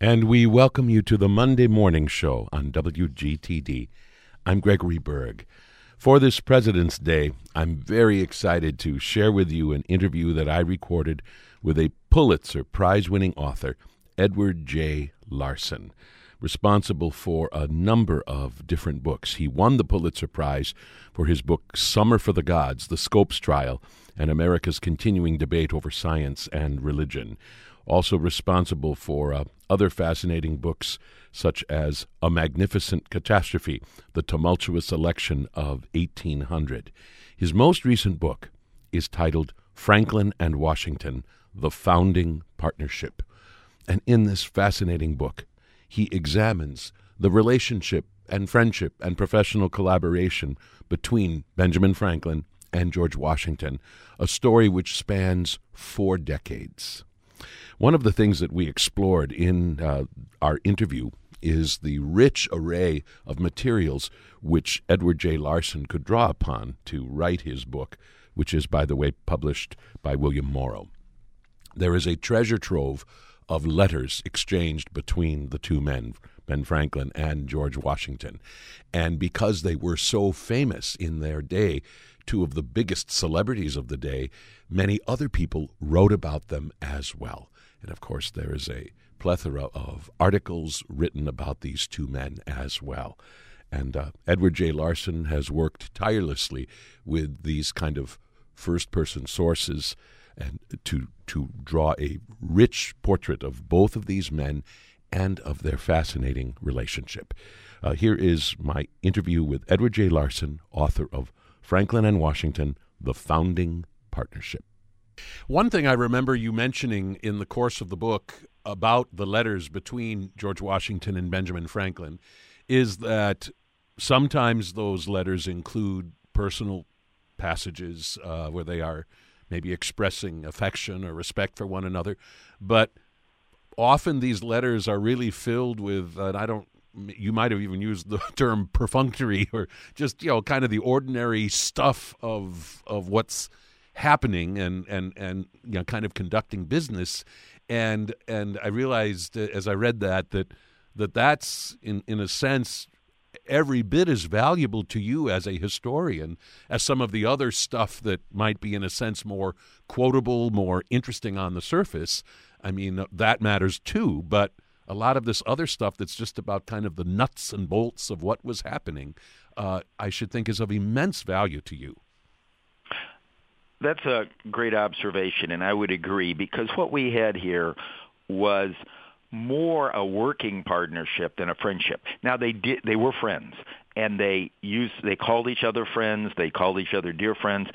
And we welcome you to the Monday Morning Show on WGTD. I'm Gregory Berg. For this President's Day, I'm very excited to share with you an interview that I recorded with a Pulitzer Prize winning author, Edward J. Larson, responsible for a number of different books. He won the Pulitzer Prize for his book Summer for the Gods, The Scopes Trial, and America's Continuing Debate Over Science and Religion also responsible for uh, other fascinating books such as A Magnificent Catastrophe, The Tumultuous Election of 1800. His most recent book is titled Franklin and Washington, The Founding Partnership. And in this fascinating book, he examines the relationship and friendship and professional collaboration between Benjamin Franklin and George Washington, a story which spans four decades. One of the things that we explored in uh, our interview is the rich array of materials which Edward J. Larson could draw upon to write his book, which is, by the way, published by William Morrow. There is a treasure trove of letters exchanged between the two men, Ben Franklin and George Washington. And because they were so famous in their day, two of the biggest celebrities of the day, many other people wrote about them as well. And of course, there is a plethora of articles written about these two men as well. And uh, Edward J. Larson has worked tirelessly with these kind of first person sources and to to draw a rich portrait of both of these men and of their fascinating relationship. Uh, here is my interview with Edward J. Larson, author of Franklin and Washington: The Founding Partnership. One thing I remember you mentioning in the course of the book about the letters between George Washington and Benjamin Franklin is that sometimes those letters include personal passages uh, where they are maybe expressing affection or respect for one another, but often these letters are really filled with, and I don't you might have even used the term perfunctory or just you know kind of the ordinary stuff of of what's happening and and and you know kind of conducting business. And and I realized as I read that that that that's in in a sense every bit as valuable to you as a historian as some of the other stuff that might be in a sense more quotable more interesting on the surface. I mean that matters too. But a lot of this other stuff that's just about kind of the nuts and bolts of what was happening uh, i should think is of immense value to you that's a great observation, and I would agree because what we had here was more a working partnership than a friendship. Now they did they were friends and they used they called each other friends, they called each other dear friends.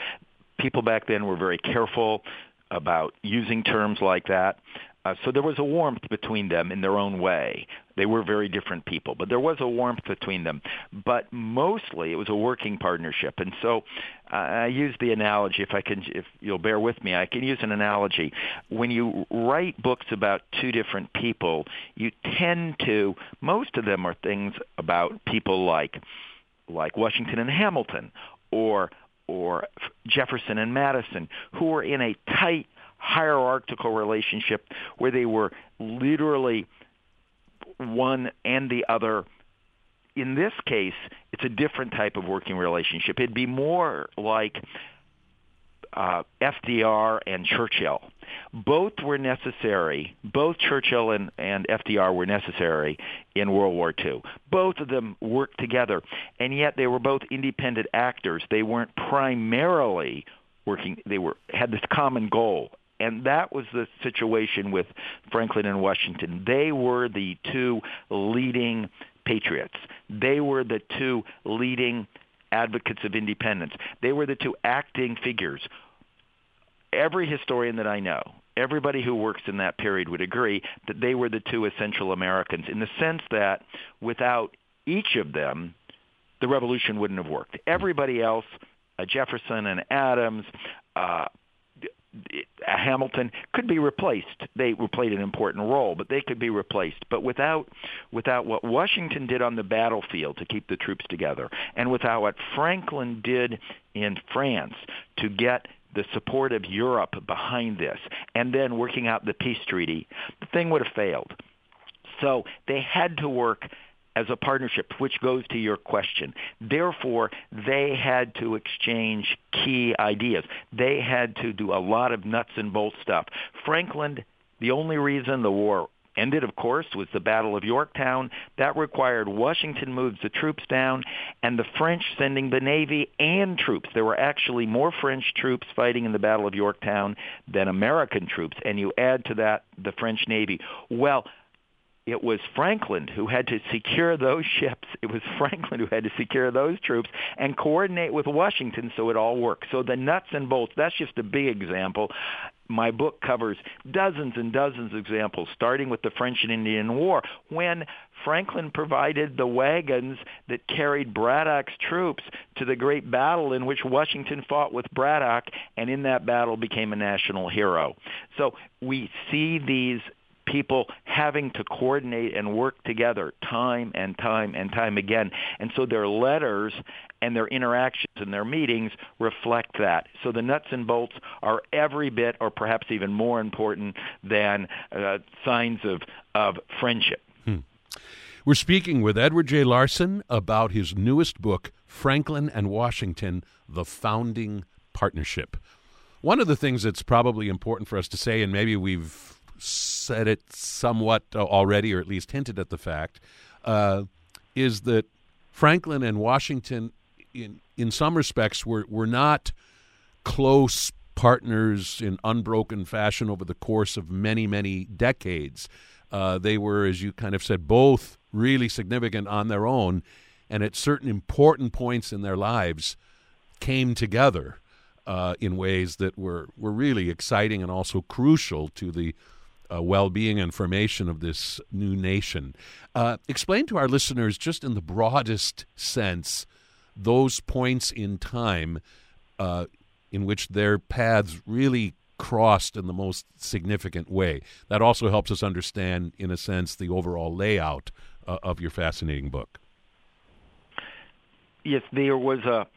People back then were very careful about using terms like that. Uh, so there was a warmth between them in their own way. They were very different people, but there was a warmth between them. But mostly it was a working partnership. And so uh, I use the analogy, if I can, if you'll bear with me, I can use an analogy. When you write books about two different people, you tend to, most of them are things about people like, like Washington and Hamilton, or or Jefferson and Madison, who were in a tight hierarchical relationship where they were literally one and the other. In this case, it's a different type of working relationship. It'd be more like uh, FDR and Churchill. Both were necessary. Both Churchill and, and FDR were necessary in World War II. Both of them worked together, and yet they were both independent actors. They weren't primarily working. They were had this common goal, and that was the situation with Franklin and Washington. They were the two leading patriots. They were the two leading advocates of independence. They were the two acting figures. Every historian that I know, everybody who works in that period would agree that they were the two essential Americans in the sense that without each of them, the revolution wouldn't have worked. Everybody else, uh, Jefferson and Adams, uh, Uh, Hamilton could be replaced. They played an important role, but they could be replaced. But without without what Washington did on the battlefield to keep the troops together, and without what Franklin did in France to get the support of Europe behind this, and then working out the peace treaty, the thing would have failed. So they had to work as a partnership, which goes to your question. Therefore, they had to exchange key ideas. They had to do a lot of nuts and bolts stuff. Franklin, the only reason the war ended, of course, was the Battle of Yorktown. That required Washington moves the troops down and the French sending the Navy and troops. There were actually more French troops fighting in the Battle of Yorktown than American troops. And you add to that the French Navy. Well, it was Franklin who had to secure those ships. It was Franklin who had to secure those troops and coordinate with Washington so it all worked. So the nuts and bolts, that's just a big example. My book covers dozens and dozens of examples, starting with the French and Indian War, when Franklin provided the wagons that carried Braddock's troops to the great battle in which Washington fought with Braddock, and in that battle became a national hero. So we see these people having to coordinate and work together time and time and time again. And so their letters and their interactions and their meetings reflect that. So the nuts and bolts are every bit or perhaps even more important than uh, signs of, of friendship. Hmm. We're speaking with Edward J. Larson about his newest book, Franklin and Washington, The Founding Partnership. One of the things that's probably important for us to say, and maybe we've said it somewhat uh, already, or at least hinted at the fact, uh, is that Franklin and Washington, in in some respects, were were not close partners in unbroken fashion over the course of many many decades. Uh, they were, as you kind of said, both really significant on their own, and at certain important points in their lives, came together uh, in ways that were were really exciting and also crucial to the uh, well being and formation of this new nation. Uh, explain to our listeners, just in the broadest sense, those points in time uh, in which their paths really crossed in the most significant way. That also helps us understand, in a sense, the overall layout uh, of your fascinating book. Yes, there was a.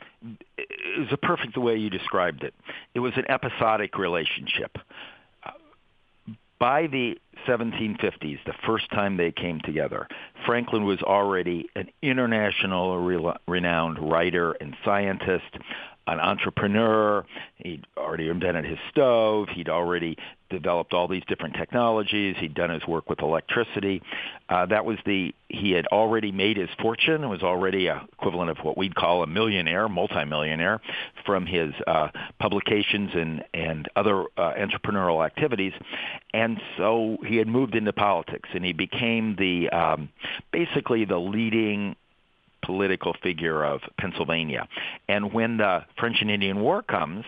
It was a perfect the way you described it. It was an episodic relationship by the 1750s, the first time they came together, Franklin was already an international renowned writer and scientist, an entrepreneur. He'd already invented his stove. He'd already developed all these different technologies. He'd done his work with electricity. Uh, that was the he had already made his fortune and was already a equivalent of what we'd call a millionaire, multimillionaire, from his uh, publications and and other uh, entrepreneurial activities. And so he had moved into politics, and he became the um, basically the leading political figure of Pennsylvania. And when the French and Indian War comes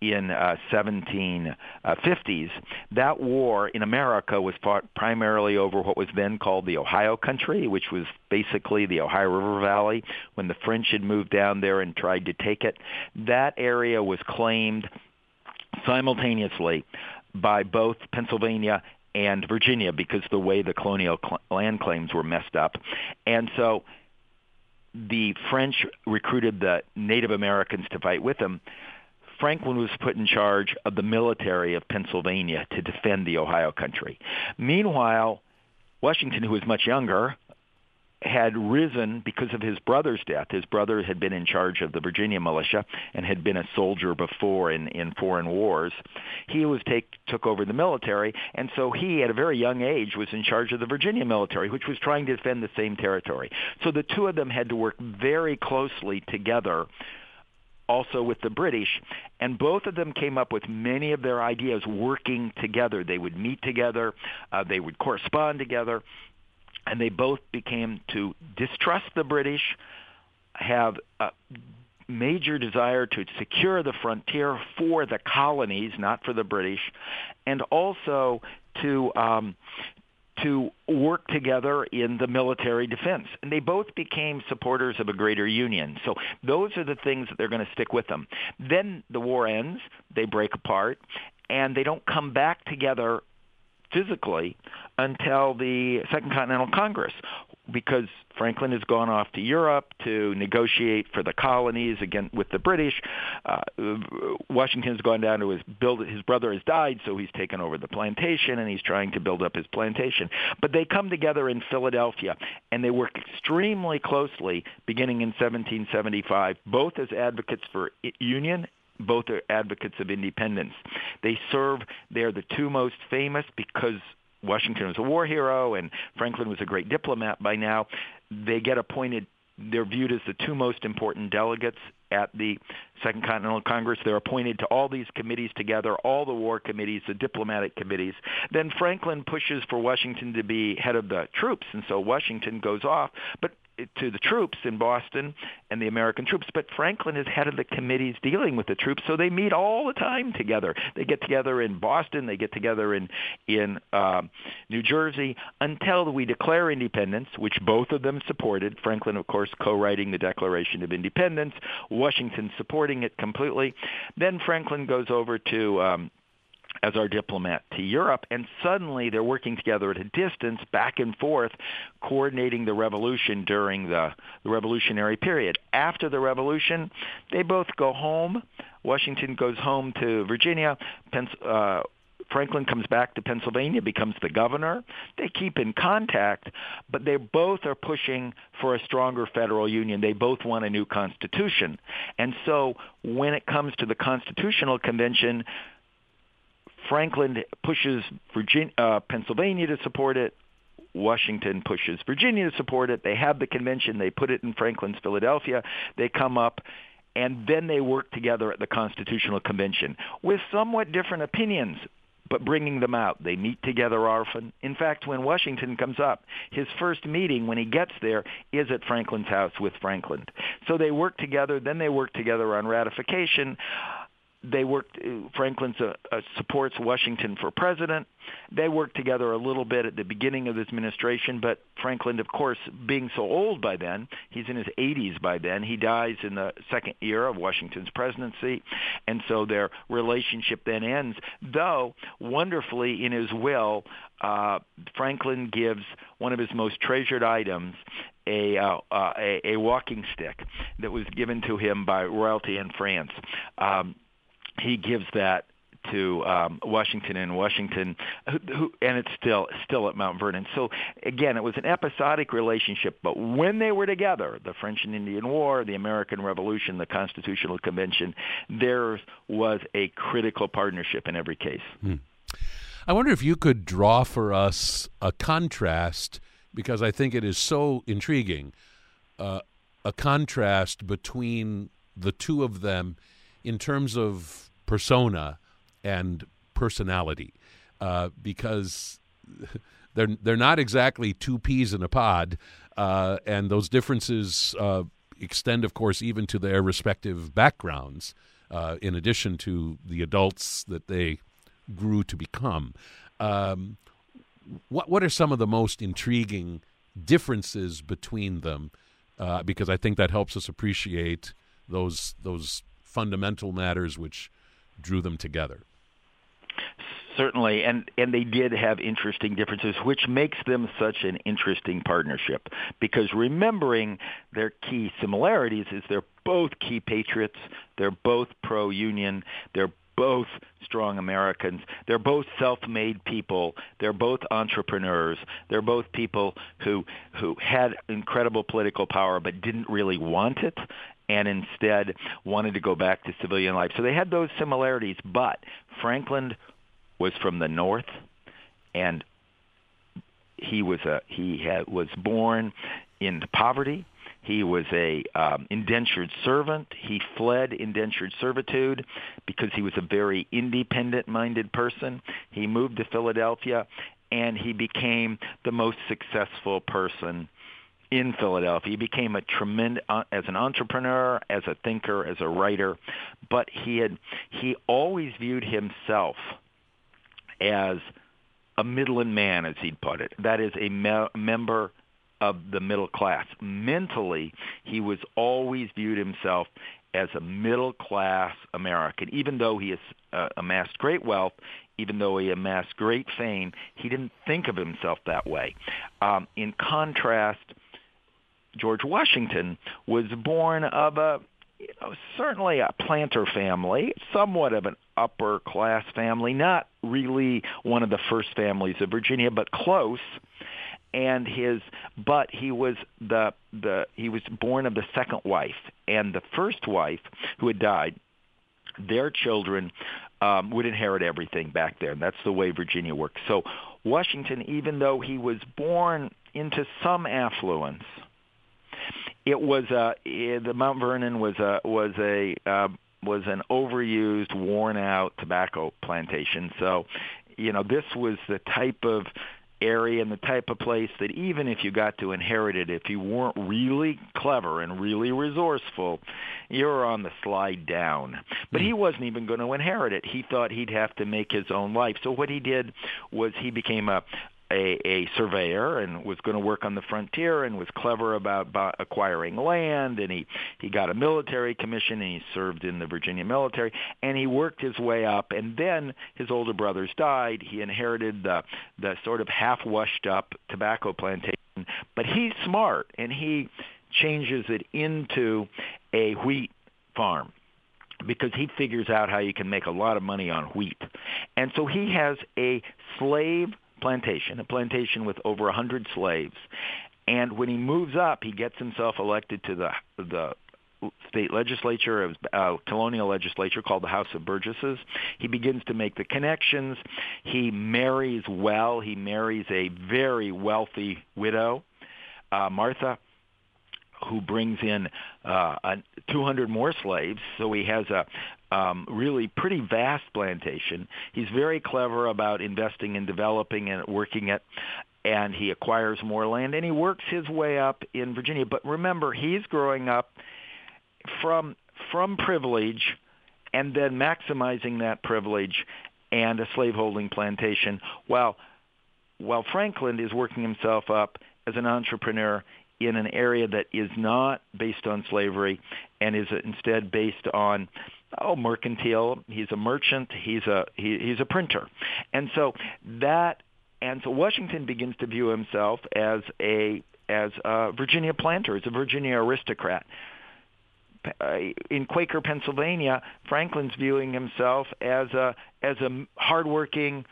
in uh, 1750s, that war in America was fought primarily over what was then called the Ohio country, which was basically the Ohio River Valley. When the French had moved down there and tried to take it, that area was claimed simultaneously by both Pennsylvania and Virginia because the way the colonial cl- land claims were messed up. And so the French recruited the Native Americans to fight with them, Franklin was put in charge of the military of Pennsylvania to defend the Ohio country. Meanwhile, Washington, who was much younger, had risen because of his brother's death. His brother had been in charge of the Virginia militia and had been a soldier before in, in foreign wars. He was take, took over the military, and so he, at a very young age, was in charge of the Virginia military, which was trying to defend the same territory. So the two of them had to work very closely together also with the British, and both of them came up with many of their ideas working together. They would meet together, uh, they would correspond together, and they both became to distrust the British, have a major desire to secure the frontier for the colonies, not for the British, and also to um, to work together in the military defense. And they both became supporters of a greater union. So those are the things that they're going to stick with them. Then the war ends, they break apart, and they don't come back together physically until the Second Continental Congress because Franklin has gone off to Europe to negotiate for the colonies again with the British. Uh, Washington has gone down to his build. His brother has died, so he's taken over the plantation and he's trying to build up his plantation. But they come together in Philadelphia and they work extremely closely, beginning in 1775, both as advocates for union both are advocates of independence. They serve, they're the two most famous because Washington was a war hero and Franklin was a great diplomat by now. They get appointed they're viewed as the two most important delegates at the Second Continental Congress. They're appointed to all these committees together, all the war committees, the diplomatic committees. Then Franklin pushes for Washington to be head of the troops, and so Washington goes off. But to the troops in Boston and the American troops, but Franklin is head of the committees dealing with the troops, so they meet all the time together. They get together in Boston, they get together in in uh, New Jersey until we declare independence, which both of them supported. Franklin, of course, co-writing the Declaration of Independence, Washington supporting it completely. Then Franklin goes over to um, as our diplomat to Europe, and suddenly they're working together at a distance, back and forth, coordinating the revolution during the, the revolutionary period. After the revolution, they both go home. Washington goes home to Virginia. Pens- uh, Franklin comes back to Pennsylvania, becomes the governor. They keep in contact, but they both are pushing for a stronger federal union. They both want a new constitution. And so when it comes to the Constitutional Convention, Franklin pushes Virginia, uh, Pennsylvania to support it. Washington pushes Virginia to support it. They have the convention. They put it in Franklin's Philadelphia. They come up, and then they work together at the Constitutional Convention with somewhat different opinions, but bringing them out. They meet together often. In fact, when Washington comes up, his first meeting when he gets there is at Franklin's house with Franklin. So they work together. Then they work together on ratification they worked. Uh, Franklin supports Washington for president. They worked together a little bit at the beginning of his administration, but Franklin, of course, being so old by then, he's in his 80s by then. He dies in the second year of Washington's presidency, and so their relationship then ends. Though wonderfully, in his will, uh, Franklin gives one of his most treasured items a, uh, uh, a, a walking stick that was given to him by royalty in France. Um, he gives that to um, Washington and Washington, who, who, and it's still still at Mount Vernon. So again, it was an episodic relationship, but when they were together, the French and Indian War, the American Revolution, the Constitutional Convention, there was a critical partnership in every case. Hmm. I wonder if you could draw for us a contrast, because I think it is so intriguing, uh, a contrast between the two of them in terms of persona and personality uh, because they're they're not exactly two peas in a pod, uh, and those differences uh, extend, of course, even to their respective backgrounds. Uh, in addition to the adults that they grew to become, um, what what are some of the most intriguing differences between them? Uh, because I think that helps us appreciate those those fundamental matters which drew them together. Certainly, and and they did have interesting differences, which makes them such an interesting partnership. Because remembering their key similarities is they're both key patriots, they're both pro-union, they're both strong Americans. They're both self-made people. They're both entrepreneurs. They're both people who who had incredible political power but didn't really want it and instead wanted to go back to civilian life. So they had those similarities, but Franklin was from the north and he was a he had, was born into poverty. He was a um, indentured servant. He fled indentured servitude because he was a very independent-minded person. He moved to Philadelphia, and he became the most successful person in Philadelphia. He became a tremendous uh, as an entrepreneur, as a thinker, as a writer, but he had he always viewed himself as a Midland man, as he'd put it. That is a me- member of the middle class. Mentally, he was always viewed himself as a middle class American, even though he uh, amassed great wealth, even though he amassed great fame, he didn't think of himself that way. Um, in contrast, George Washington was born of a you know, certainly a planter family, somewhat of an upper class family, not really one of the first families of Virginia, but close. And his, but he was the the he was born of the second wife, and the first wife who had died, their children um, would inherit everything back there. And that's the way Virginia worked. So Washington, even though he was born into some affluence, it was uh, the Mount Vernon was a was a uh, was an overused, worn out tobacco plantation. So, you know, this was the type of area and the type of place that even if you got to inherit it, if you weren't really clever and really resourceful, you're on the slide down. But he hmm. wasn't even going to inherit it. He thought he'd have to make his own life. So what he did was he became a a, a surveyor and was going to work on the frontier and was clever about, about acquiring land. And he he got a military commission and he served in the Virginia military. And he worked his way up. And then his older brothers died. He inherited the the sort of half washed up tobacco plantation. But he's smart and he changes it into a wheat farm because he figures out how you can make a lot of money on wheat. And so he has a slave plantation, a plantation with over 100 slaves. And when he moves up, he gets himself elected to the the state legislature, a colonial legislature called the House of Burgesses. He begins to make the connections. He marries well. He marries a very wealthy widow, uh, Martha, who brings in uh, 200 more slaves. So he has a um, really pretty vast plantation. He's very clever about investing and developing and working it. And he acquires more land, and he works his way up in Virginia. But remember, he's growing up from from privilege, and then maximizing that privilege and a slaveholding plantation, while while Franklin is working himself up as an entrepreneur in an area that is not based on slavery and is instead based on oh mercantile he's a merchant he's a he, he's a printer and so that and so Washington begins to view himself as a as a Virginia planter as a Virginia aristocrat uh, in Quaker Pennsylvania Franklin's viewing himself as a as a hardworking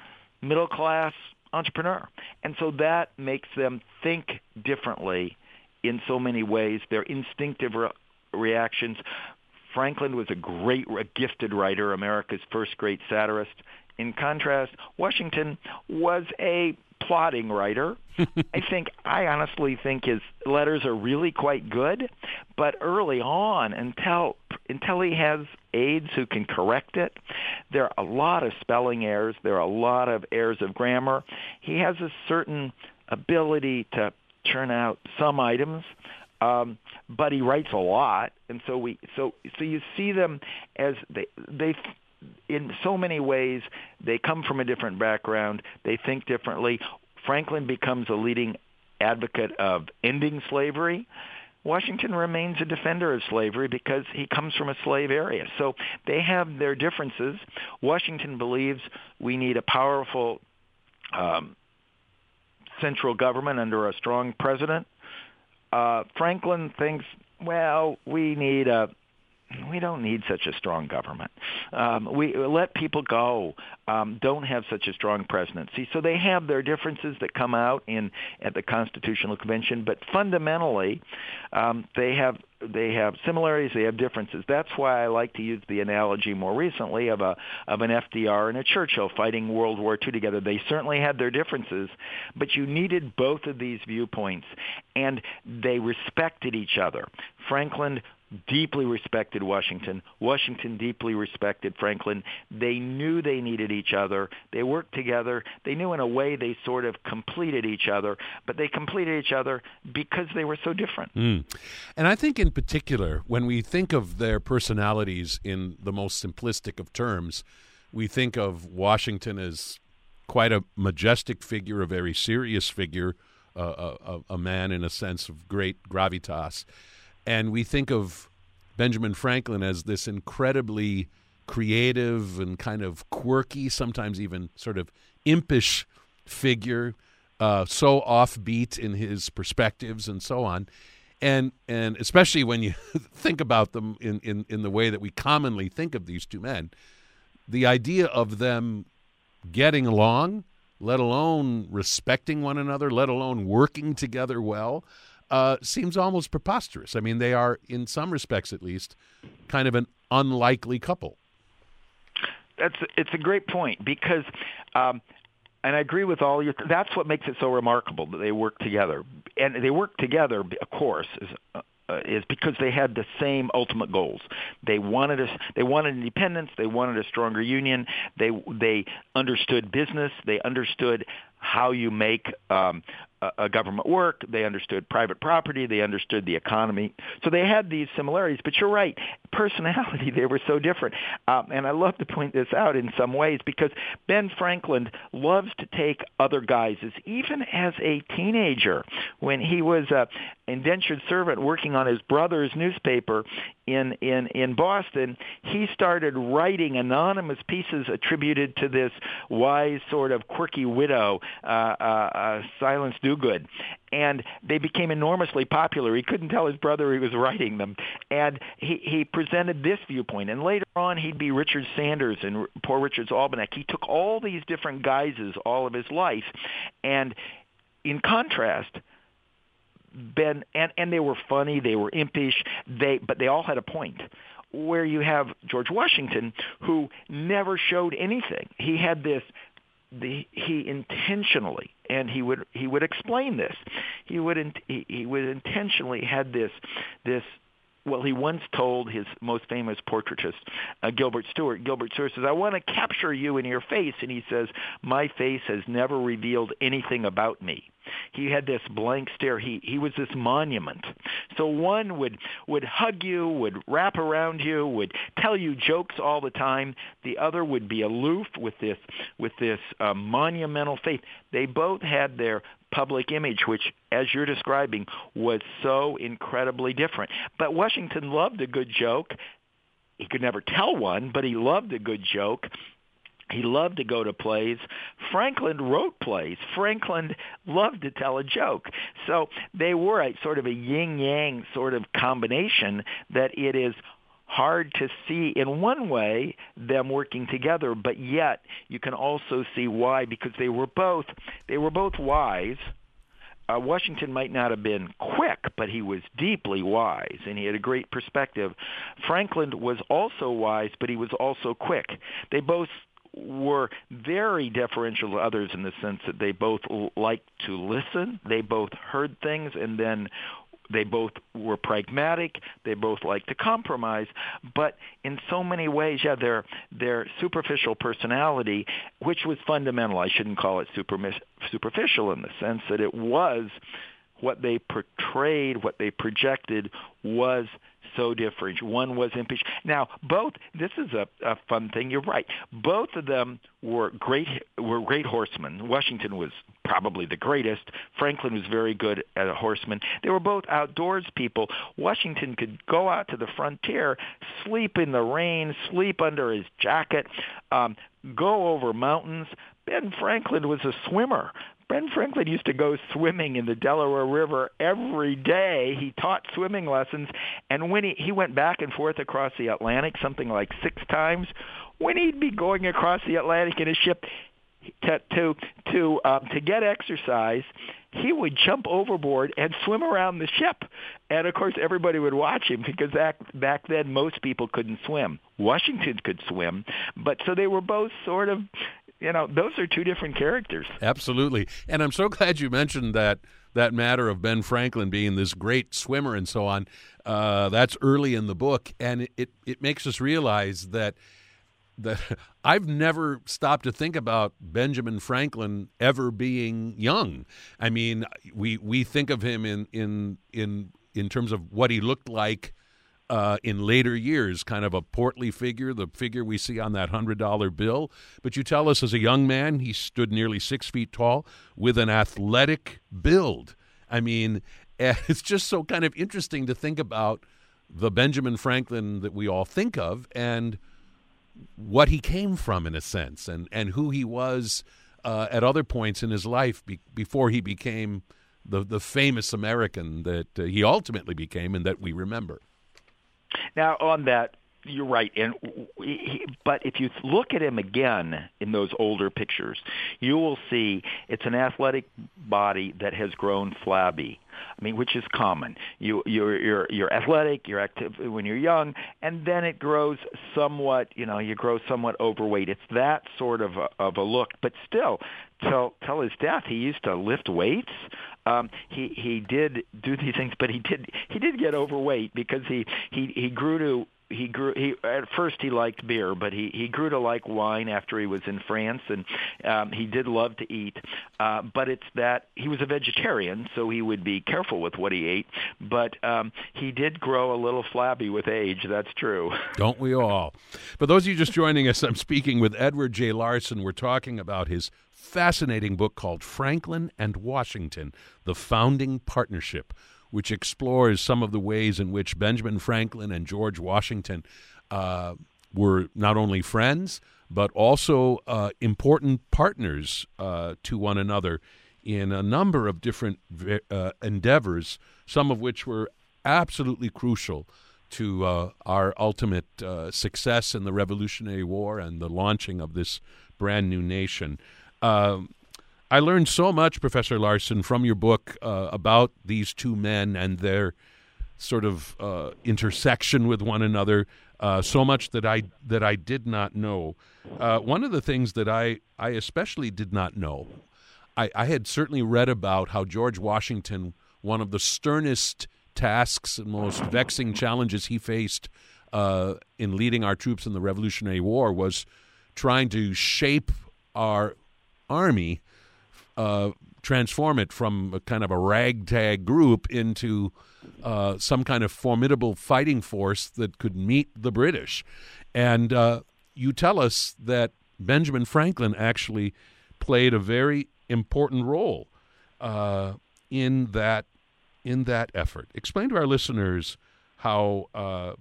middle class entrepreneur and so that makes them think differently in so many ways. Their instinctive re- reactions. Franklin was a great, a gifted writer, America's first great satirist. In contrast, Washington was a plodding writer. I think I honestly think his letters are really quite good, but early on until until he has aides who can correct it, there are a lot of spelling errors, there are a lot of errors of grammar. He has a certain ability to churn out some items, um, but he writes a lot, and so we so so you see them as they they in so many ways they come from a different background, they think differently. Franklin becomes a leading advocate of ending slavery. Washington remains a defender of slavery because he comes from a slave area. So they have their differences. Washington believes we need a powerful um, central government under a strong president. Uh, Franklin thinks, well, we need a we don't need such a strong government. Um, we let people go. Um, don't have such a strong presidency. So they have their differences that come out in at the Constitutional Convention, but fundamentally, um, they have they have similarities, they have differences. That's why I like to use the analogy more recently of a of an FDR and a Churchill fighting World War II together. They certainly had their differences, but you needed both of these viewpoints, and they respected each other. Franklin deeply respected Washington. Washington deeply respected Franklin. They knew they needed each other. They worked together. They knew in a way they sort of completed each other, but they completed each other because they were so different. Mm. And I think in particular, when we think of their personalities in the most simplistic of terms, we think of Washington as quite a majestic figure, a very serious figure, uh, a, a man in a sense of great gravitas and we think of Benjamin Franklin as this incredibly creative and kind of quirky, sometimes even sort of impish figure, uh, so offbeat in his perspectives and so on. And and especially when you think about them in, in, in the way that we commonly think of these two men, the idea of them getting along, let alone respecting one another, let alone working together well, uh, seems almost preposterous. I mean, they are, in some respects at least, kind of an unlikely couple. That's it's a great point because, um, and I agree with all your. That's what makes it so remarkable that they work together, and they work together, of course, is uh, is because they had the same ultimate goals. They wanted a, they wanted independence. They wanted a stronger union. They they understood business. They understood how you make um, a government work. They understood private property. They understood the economy. So they had these similarities. But you're right. Personality, they were so different. Um, and I love to point this out in some ways because Ben Franklin loves to take other guises, even as a teenager. When he was an indentured servant working on his brother's newspaper in, in, in Boston, he started writing anonymous pieces attributed to this wise, sort of quirky widow, uh, uh, uh, Silence Dogood. And they became enormously popular. He couldn't tell his brother he was writing them. And he, he presented this viewpoint. And later on, he'd be Richard Saunders and Poor Richard's Almanac. He took all these different guises all of his life. And in contrast, Ben and and they were funny, they were impish, they but they all had a point. Where you have George Washington who never showed anything. He had this the, he intentionally and he would he would explain this he would in, he, he would intentionally had this this well, he once told his most famous portraitist, uh, Gilbert Stuart. Gilbert Stuart says, "I want to capture you in your face," and he says, "My face has never revealed anything about me." He had this blank stare. He he was this monument. So one would would hug you, would wrap around you, would tell you jokes all the time. The other would be aloof with this with this uh, monumental faith. They both had their public image, which, as you're describing, was so incredibly different. But Washington loved a good joke. He could never tell one, but he loved a good joke. He loved to go to plays. Franklin wrote plays. Franklin loved to tell a joke. So they were a sort of a yin-yang sort of combination that it is hard to see in one way them working together, but yet you can also see why because they were both they were both wise. Uh, Washington might not have been quick, but he was deeply wise, and he had a great perspective. Franklin was also wise, but he was also quick. They both were very deferential to others in the sense that they both liked to listen. They both heard things and then they both were pragmatic. They both liked to compromise, but in so many ways, yeah, their their superficial personality, which was fundamental. I shouldn't call it super, superficial in the sense that it was what they portrayed, what they projected was so different. One was impeached. Now, both. This is a, a fun thing. You're right. Both of them were great. Were great horsemen. Washington was probably the greatest. Franklin was very good at a horseman. They were both outdoors people. Washington could go out to the frontier, sleep in the rain, sleep under his jacket, um, go over mountains. Ben Franklin was a swimmer. Ben Franklin used to go swimming in the Delaware River every day. He taught swimming lessons, and when he he went back and forth across the Atlantic something like six times, when he'd be going across the Atlantic in a ship to to to um, to get exercise, he would jump overboard and swim around the ship. And of course, everybody would watch him because back back then most people couldn't swim. Washington could swim, but so they were both sort of you know, those are two different characters. Absolutely. And I'm so glad you mentioned that that matter of Ben Franklin being this great swimmer and so on. Uh, that's early in the book, and it, it, it makes us realize that that I've never stopped to think about Benjamin Franklin ever being young. I mean, we we think of him in in in in terms of what he looked like uh, in later years, kind of a portly figure, the figure we see on that $100 bill. But you tell us as a young man, he stood nearly six feet tall with an athletic build. I mean, it's just so kind of interesting to think about the Benjamin Franklin that we all think of and what he came from in a sense, and and who he was uh, at other points in his life be- before he became the the famous American that uh, he ultimately became, and that we remember. Now, on that, you're right. And he, but if you look at him again in those older pictures, you will see it's an athletic body that has grown flabby. I mean, which is common. You you're you're you're athletic, you're active when you're young, and then it grows somewhat. You know, you grow somewhat overweight. It's that sort of a, of a look, but still, till till his death, he used to lift weights. Um, he he did do these things, but he did he did get overweight because he he he grew to he grew he at first he liked beer but he he grew to like wine after he was in France and um he did love to eat. Uh but it's that he was a vegetarian so he would be careful with what he ate. But um he did grow a little flabby with age that's true. Don't we all? For those of you just joining us I'm speaking with Edward J. Larson. We're talking about his fascinating book called Franklin and Washington the founding partnership which explores some of the ways in which Benjamin Franklin and George Washington uh, were not only friends, but also uh, important partners uh, to one another in a number of different uh, endeavors, some of which were absolutely crucial to uh, our ultimate uh, success in the Revolutionary War and the launching of this brand new nation. Um, I learned so much, Professor Larson, from your book uh, about these two men and their sort of uh, intersection with one another. Uh, so much that I that I did not know. Uh, one of the things that I I especially did not know, I, I had certainly read about how George Washington, one of the sternest tasks and most vexing challenges he faced uh, in leading our troops in the Revolutionary War was trying to shape our army uh, transform it from a kind of a ragtag group into uh, some kind of formidable fighting force that could meet the British. And uh, you tell us that Benjamin Franklin actually played a very important role uh, in that in that effort. Explain to our listeners how uh,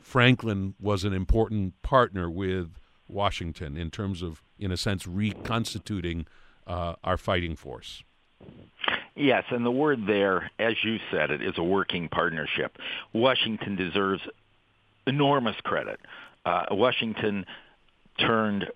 Franklin was an important partner with Washington in terms of, in a sense, reconstituting uh, our fighting force. Yes, and the word there, as you said it, is a working partnership. Washington deserves enormous credit. Uh, Washington turned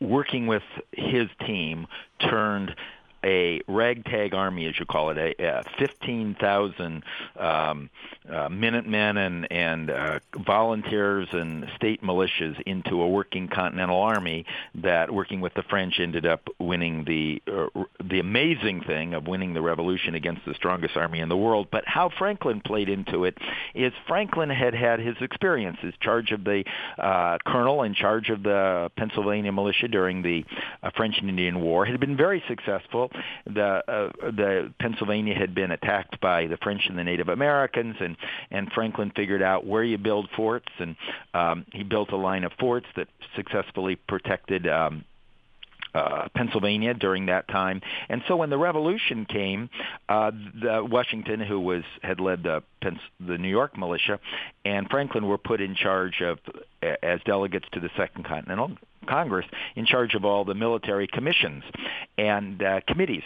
working with his team turned a ragtag army, as you call it, a, a 15,000 um, uh, Minutemen and, and uh, volunteers and state militias into a working Continental Army that, working with the French, ended up winning the uh, the amazing thing of winning the revolution against the strongest army in the world. But how Franklin played into it is Franklin had had his experience, experiences, charge of the uh, colonel in charge of the Pennsylvania militia during the uh, French and Indian War, had been very successful. The uh, the Pennsylvania had been attacked by the French and the Native Americans, and and Franklin figured out where you build forts, and um, he built a line of forts that successfully protected. Um, uh, Pennsylvania during that time, and so when the Revolution came, uh, the Washington, who was had led the the New York militia, and Franklin were put in charge of as delegates to the Second Continental Congress, in charge of all the military commissions and uh, committees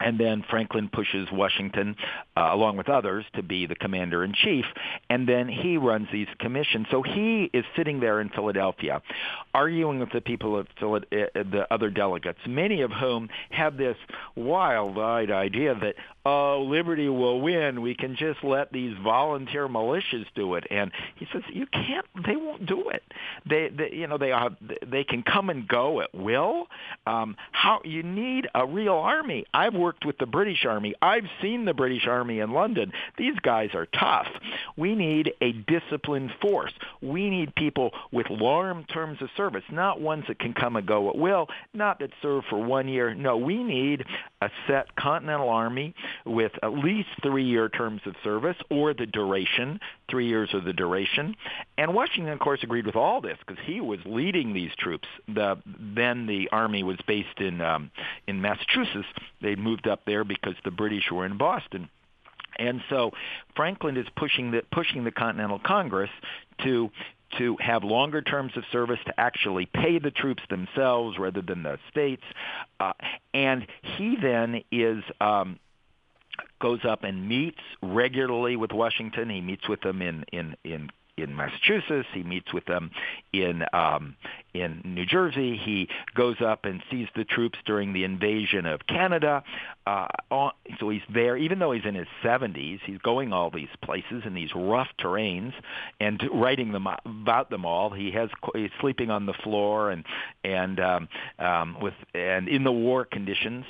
and then Franklin pushes Washington, uh, along with others, to be the commander in chief, and then he runs these commissions. So he is sitting there in Philadelphia, arguing with the people of Phila- uh, the other delegates, many of whom have this wild-eyed idea that oh, liberty will win. We can just let these volunteer militias do it. And he says, you can't. They won't do it. They, they you know, they are. They can come and go at will. Um, how you need a real army. I've worked with the British Army. I've seen the British Army in London. These guys are tough. We need a disciplined force. We need people with long terms of service, not ones that can come and go at will, not that serve for one year. No, we need a set Continental Army with at least three-year terms of service or the duration, three years or the duration. And Washington, of course, agreed with all this because he was leading these troops. The, then the army was based in um, in Massachusetts. They moved up there because the British were in Boston. And so Franklin is pushing the pushing the Continental Congress to to have longer terms of service, to actually pay the troops themselves rather than the states. Uh, and he then is um, goes up and meets regularly with Washington. He meets with them in in in in Massachusetts. He meets with them in um, in New Jersey. He goes up and sees the troops during the invasion of Canada. Uh, so he's there, even though he's in his 70s. He's going all these places in these rough terrains and writing them about them all. He has he's sleeping on the floor and and um, um, with and in the war conditions.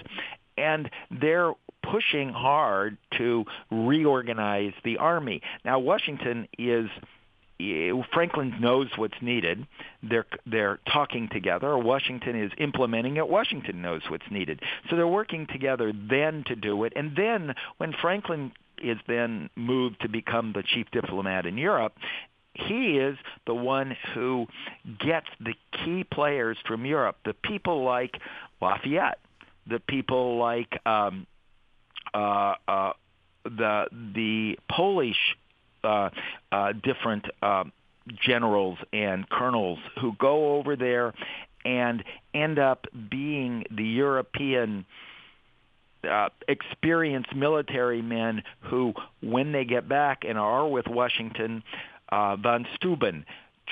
And they're pushing hard to reorganize the army. Now Washington is Franklin knows what's needed. They're they're talking together. Washington is implementing it. Washington knows what's needed. So they're working together then to do it. And then when Franklin is then moved to become the chief diplomat in Europe, he is the one who gets the key players from Europe, the people like Lafayette, the people like um, the the Polish uh, uh, different uh, generals and colonels who go over there and end up being the European uh, experienced military men who, when they get back and are with Washington, uh, von Steuben,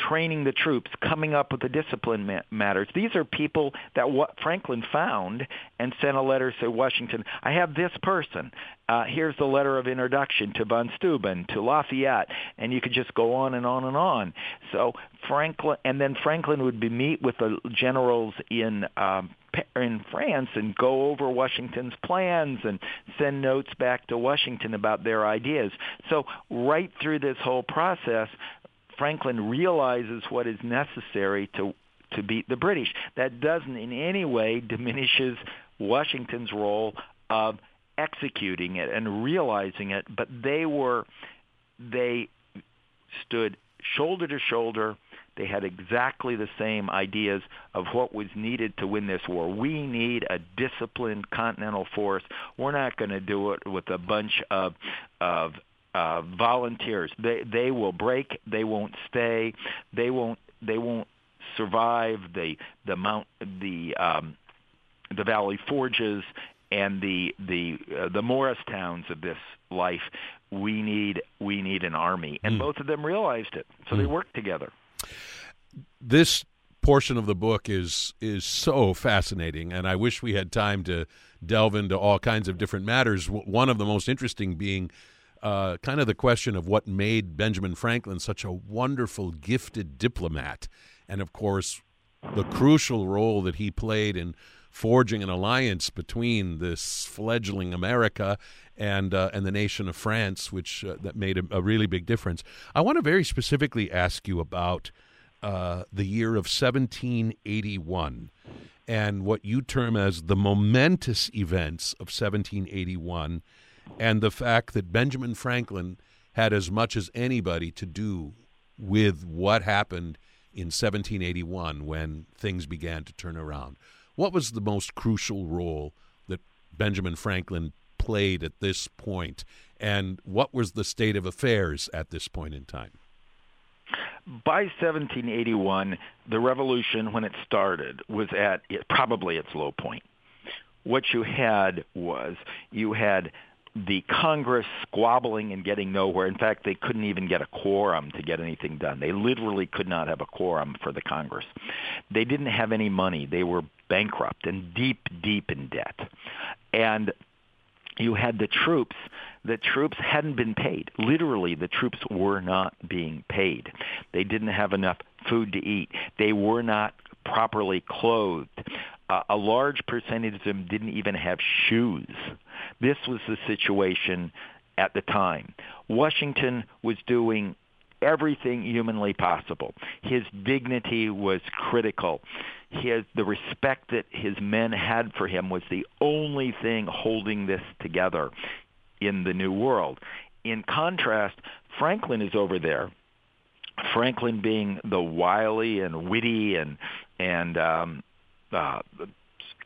training the troops, coming up with the discipline ma- matters. These are people that what Franklin found and sent a letter to Washington. I have this person. Uh, here's the letter of introduction to von Steuben, to Lafayette, and you could just go on and on and on. So Franklin, and then Franklin would be meet with the generals in. Um, in France and go over Washington's plans and send notes back to Washington about their ideas. So right through this whole process, Franklin realizes what is necessary to to beat the British. That doesn't in any way diminishes Washington's role of executing it and realizing it, but they were they stood shoulder to shoulder. They had exactly the same ideas of what was needed to win this war. We need a disciplined continental force. We're not going to do it with a bunch of of uh, volunteers. They they will break. They won't stay. They won't they won't survive the the mount the um, the Valley Forges and the the uh, the Morris towns of this life. We need we need an army, and mm. both of them realized it, so mm. they worked together. This portion of the book is is so fascinating, and I wish we had time to delve into all kinds of different matters. One of the most interesting being uh, kind of the question of what made Benjamin Franklin such a wonderful, gifted diplomat, and of course, the crucial role that he played in forging an alliance between this fledgling America and uh, and the nation of France, which uh, that made a, a, really big difference. I want to very specifically ask you about uh, the year of 1781 and what you term as the momentous events of 1781 and the fact that Benjamin Franklin had as much as anybody to do with what happened in 1781 when things began to turn around. What was the most crucial role that Benjamin Franklin played at this point, and what was the state of affairs at this point in time? By 1781, the revolution, when it started, was at probably its low point. What you had was you had the Congress squabbling and getting nowhere. In fact, they couldn't even get a quorum to get anything done. They literally could not have a quorum for the Congress. They didn't have any money. They were bankrupt and deep, deep in debt. And you had the troops. The troops hadn't been paid. Literally, the troops were not being paid. They didn't have enough food to eat. They were not properly clothed. Uh, a large percentage of them didn't even have shoes. This was the situation at the time. Washington was doing everything humanly possible. His dignity was critical. His the respect that his men had for him was the only thing holding this together in the new world. In contrast, Franklin is over there. Franklin being the wily and witty and and um, uh,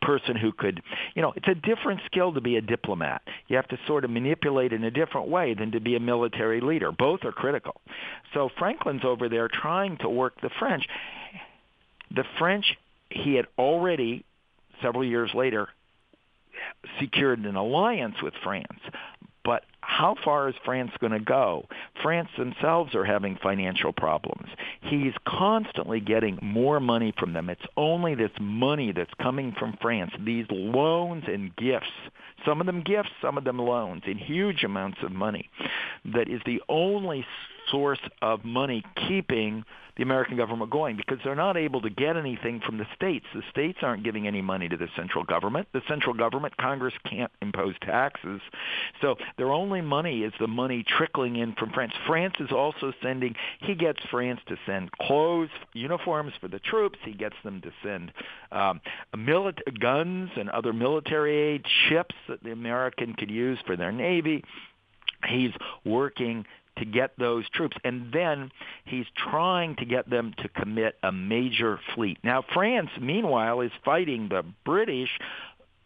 person who could, you know, it's a different skill to be a diplomat. You have to sort of manipulate in a different way than to be a military leader. Both are critical. So Franklin's over there trying to work the French. The French, he had already, several years later, secured an alliance with France. But how far is France going to go? France themselves are having financial problems. He's constantly getting more money from them. It's only this money that's coming from France, these loans and gifts, some of them gifts, some of them loans, in huge amounts of money, that is the only source of money keeping the American government going because they're not able to get anything from the states. The states aren't giving any money to the central government. The central government, Congress can't impose taxes. So their only money is the money trickling in from France. France is also sending, he gets France to send clothes, uniforms for the troops. He gets them to send um, milit- guns and other military aid, ships that the American could use for their navy. He's working to get those troops. And then he's trying to get them to commit a major fleet. Now, France, meanwhile, is fighting the British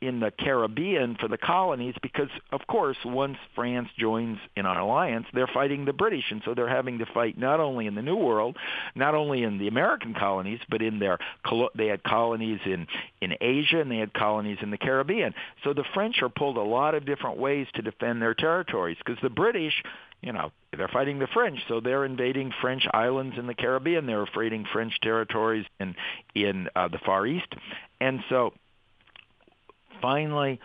in the Caribbean for the colonies because, of course, once France joins in an alliance, they're fighting the British, and so they're having to fight not only in the New World, not only in the American colonies, but in their they had colonies in in Asia and they had colonies in the Caribbean. So the French are pulled a lot of different ways to defend their territories because the British you know, they're fighting the French, so they're invading French islands in the Caribbean. They're invading French territories in in uh, the Far East, and so finally,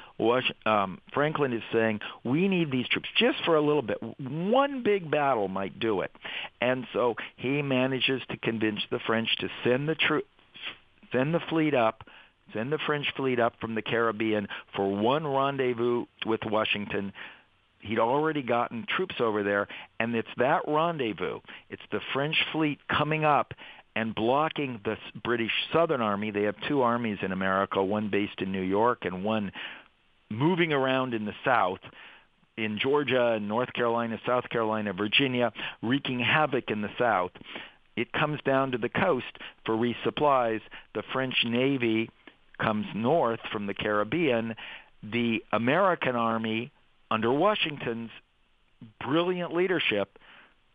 um, Franklin is saying we need these troops just for a little bit. One big battle might do it, and so he manages to convince the French to send the troop, send the fleet up send the French fleet up from the Caribbean for one rendezvous with Washington he'd already gotten troops over there, and it's that rendezvous. It's the French fleet coming up and blocking the British Southern Army. They have two armies in America, one based in New York and one moving around in the South in Georgia and North Carolina, South Carolina, Virginia, wreaking havoc in the South. It comes down to the coast for resupplies. The French Navy comes north from the Caribbean. The American Army under Washington's brilliant leadership,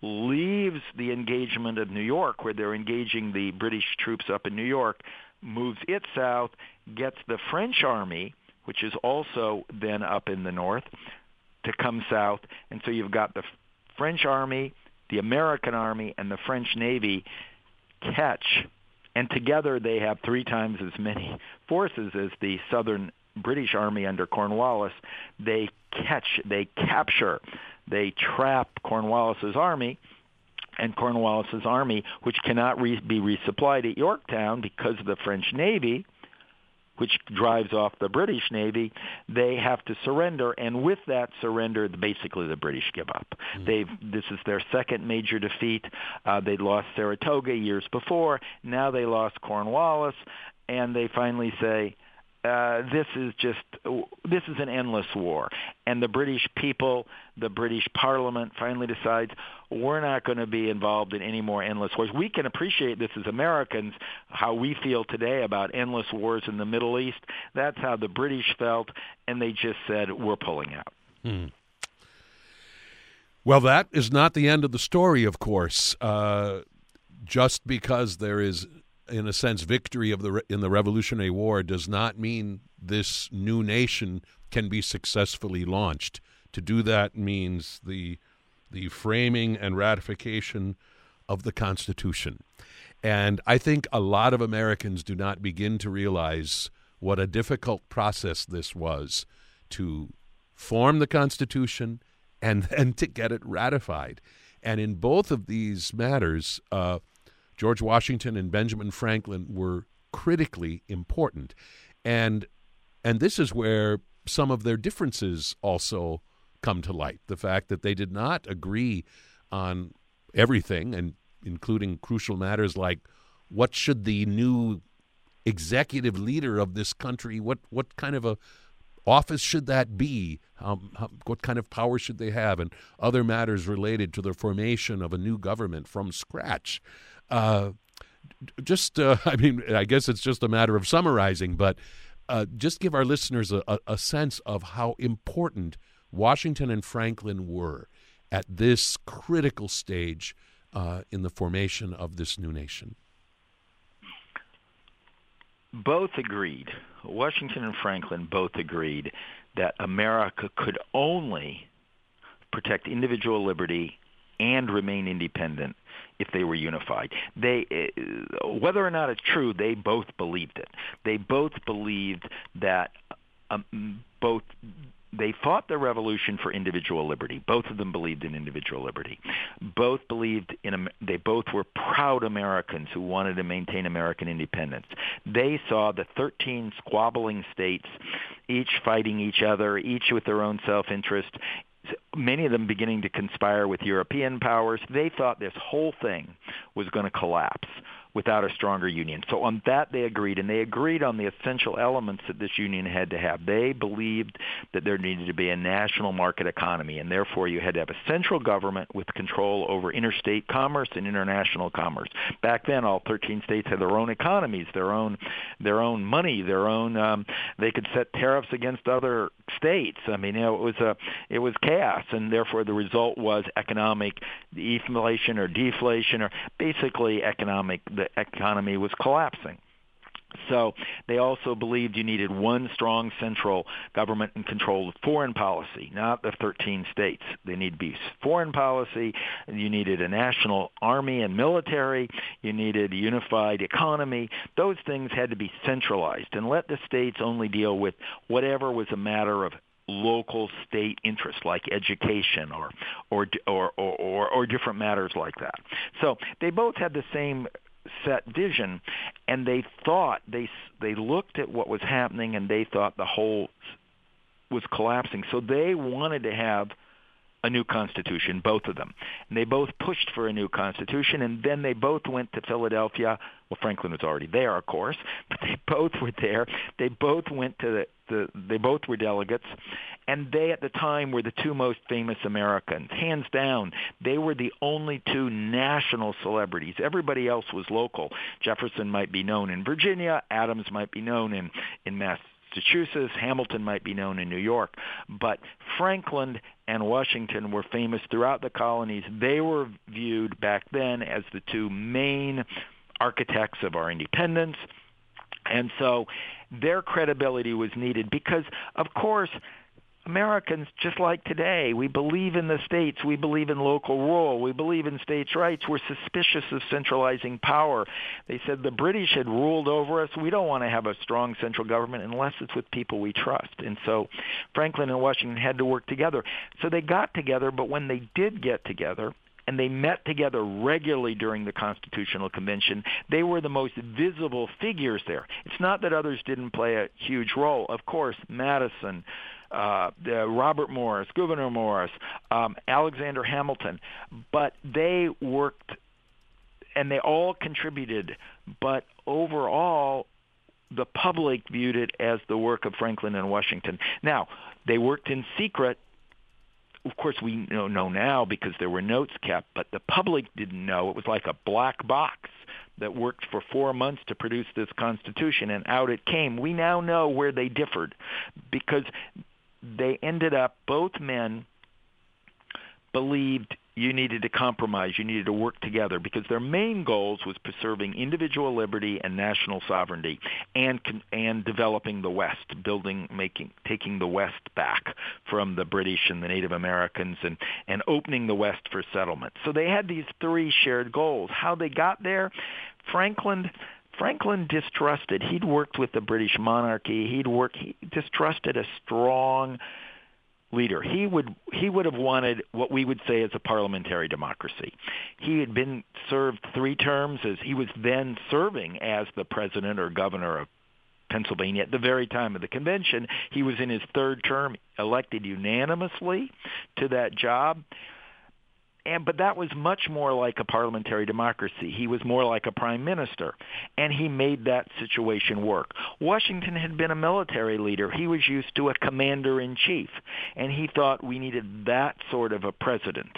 leaves the engagement of New York, where they're engaging the British troops up in New York, moves it south, gets the French army, which is also then up in the north, to come south. And so you've got the French army, the American army, and the French navy catch. And together they have three times as many forces as the southern British army under Cornwallis, they catch, they capture, they trap Cornwallis's army, and Cornwallis's army, which cannot re- be resupplied at Yorktown because of the French Navy, which drives off the British Navy, they have to surrender, and with that surrender, basically the British give up. Mm-hmm. They've this is their second major defeat. Uh, they lost Saratoga years before. Now they lost Cornwallis, and they finally say, uh, this is just this is an endless war, and the British people, the British Parliament, finally decides we're not going to be involved in any more endless wars. We can appreciate this as Americans how we feel today about endless wars in the Middle East. That's how the British felt, and they just said we're pulling out. Hmm. Well, that is not the end of the story, of course. Uh, just because there is in a sense, victory of the in the Revolutionary War does not mean this new nation can be successfully launched. To do that means the the framing and ratification of the Constitution. And I think a lot of Americans do not begin to realize what a difficult process this was to form the Constitution and then to get it ratified. And in both of these matters, uh, George Washington and Benjamin Franklin were critically important. And and this is where some of their differences also come to light. The fact that they did not agree on everything and including crucial matters like what should the new executive leader of this country what what kind of a office should that be? how, what kind of power should they have? And other matters related to the formation of a new government from scratch. Uh, just, uh, I mean, I guess it's just a matter of summarizing, but uh, just give our listeners a, a, sense of how important Washington and Franklin were at this critical stage uh, in the formation of this new nation? Both agreed. Washington and Franklin both agreed that America could only protect individual liberty and remain independent if they were unified. They, uh, whether or not it's true, they both believed it. They both believed that um, both they fought the revolution for individual liberty. Both of them believed in individual liberty. Both believed in they both were proud Americans who wanted to maintain American independence. They saw the 13 squabbling states each fighting each other, each with their own self-interest, many of them beginning to conspire with European powers. They thought this whole thing was going to collapse without a stronger union. So on that they agreed, and they agreed on the essential elements that this union had to have. They believed that there needed to be a national market economy, and therefore you had to have a central government with control over interstate commerce and international commerce. Back then, all 13 states had their own economies, their own their own money, their own. Um, they could set tariffs against other states. I mean, you know, it was a it was chaos, and therefore the result was economic deflation or deflation, or basically economic. The the economy was collapsing. So they also believed you needed one strong central government and control of foreign policy, not the 13 states. They need to be foreign policy. You needed a national army and military. You needed a unified economy. Those things had to be centralized and let the states only deal with whatever was a matter of local state interests like education or or or or, or different matters like that. So they both had the same set vision, and they thought they they looked at what was happening and they thought the whole was collapsing. So they wanted to have a new constitution, both of them. And they both pushed for a new constitution, and then they both went to Philadelphia. Well, Franklin was already there, of course, but they both were there. They both went to the, the they both were delegates, and they at the time were the two most famous Americans, hands down. They were the only two national celebrities. Everybody else was local. Jefferson might be known in Virginia, Adams might be known in in Massachusetts. Massachusetts. Hamilton might be known in New York. But Franklin and Washington were famous throughout the colonies. They were viewed back then as the two main architects of our independence. And so their credibility was needed because, of course, Americans, just like today, we believe in the states. We believe in local rule. We believe in states' rights. We're suspicious of centralizing power. They said the British had ruled over us. We don't want to have a strong central government unless it's with people we trust. And so Franklin and Washington had to work together. So they got together, but when they did get together, and they met together regularly during the Constitutional Convention. They were the most visible figures there. It's not that others didn't play a huge role. Of course, Madison, uh, Robert Morris, Gouverneur Morris, um, Alexander Hamilton, but they worked and they all contributed, but overall, the public viewed it as the work of Franklin and Washington. Now, they worked in secret. Of course, we know, know now because there were notes kept, but the public didn't know. It was like a black box that worked for four months to produce this Constitution, and out it came. We now know where they differed because they ended up, both men believed you needed to compromise, you needed to work together because their main goals was preserving individual liberty and national sovereignty and and developing the West, building making taking the West back from the British and the Native Americans and and opening the West for settlement. So they had these three shared goals. How they got there, Franklin Franklin distrusted. He'd worked with the British monarchy. He'd worked. He distrusted a strong leader. He would he would have wanted what we would say as a parliamentary democracy. He had been served three terms as he was then serving as the president or governor of Pennsylvania at the very time of the convention. He was in his third term, elected unanimously to that job and but that was much more like a parliamentary democracy. He was more like a prime minister, and he made that situation work. Washington had been a military leader. He was used to a commander in chief, and he thought we needed that sort of a president,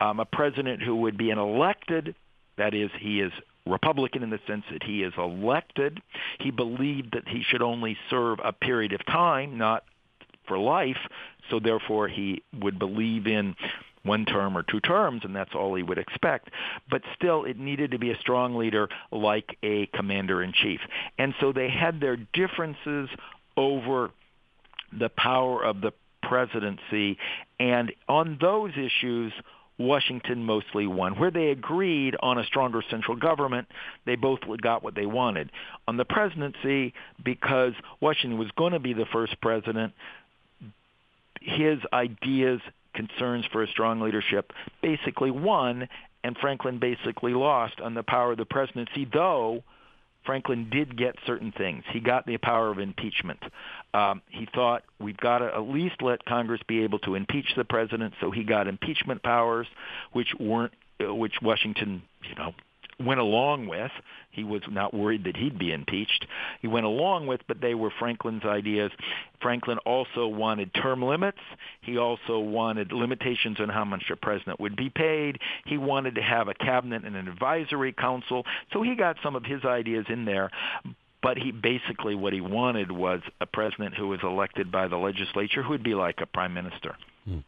um, a president who would be an elected. That is, he is Republican in the sense that he is elected. He believed that he should only serve a period of time, not for life. So therefore, he would believe in one term or two terms, and that's all he would expect. But still, it needed to be a strong leader like a commander in chief. And so they had their differences over the power of the presidency. And on those issues, Washington mostly won. Where they agreed on a stronger central government, they both got what they wanted. On the presidency, because Washington was going to be the first president, his ideas, concerns for a strong leadership basically won, and Franklin basically lost on the power of the presidency, though Franklin did get certain things. He got the power of impeachment. Um, he thought we've got to at least let Congress be able to impeach the president, so he got impeachment powers, which weren't, uh, which Washington, you know, went along with. He was not worried that he'd be impeached. He went along with, but they were Franklin's ideas. Franklin also wanted term limits. He also wanted limitations on how much a president would be paid. He wanted to have a cabinet and an advisory council. So he got some of his ideas in there. But he basically what he wanted was a president who was elected by the legislature who would be like a prime minister. Hmm.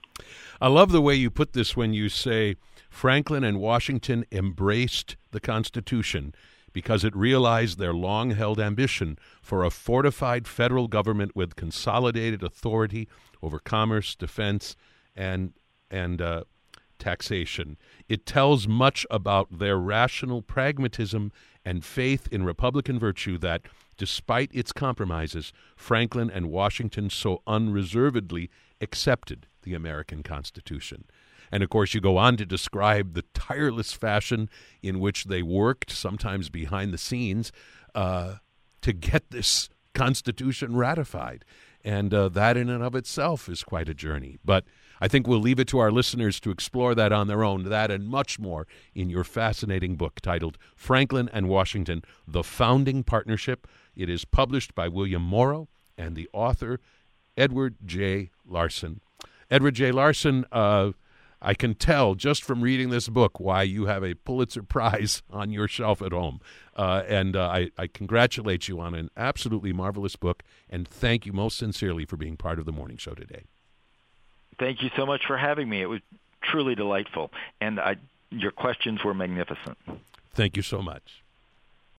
I love the way you put this when you say Franklin and Washington embraced the Constitution because it realized their long held ambition for a fortified federal government with consolidated authority over commerce, defense, and, and uh, taxation. It tells much about their rational pragmatism and faith in Republican virtue that, despite its compromises, Franklin and Washington so unreservedly accepted the American Constitution. And of course, you go on to describe the tireless fashion in which they worked, sometimes behind the scenes, uh, to get this Constitution ratified. And uh, that in and of itself is quite a journey. But I think we'll leave it to our listeners to explore that on their own, that and much more in your fascinating book titled Franklin and Washington The Founding Partnership. It is published by William Morrow and the author, Edward J. Larson. Edward J. Larson, uh, I can tell just from reading this book why you have a Pulitzer Prize on your shelf at home. Uh, and uh, I, I, congratulate you on an absolutely marvelous book, and thank you most sincerely for being part of the morning show today. Thank you so much for having me. It was truly delightful, and I, your questions were magnificent. Thank you so much.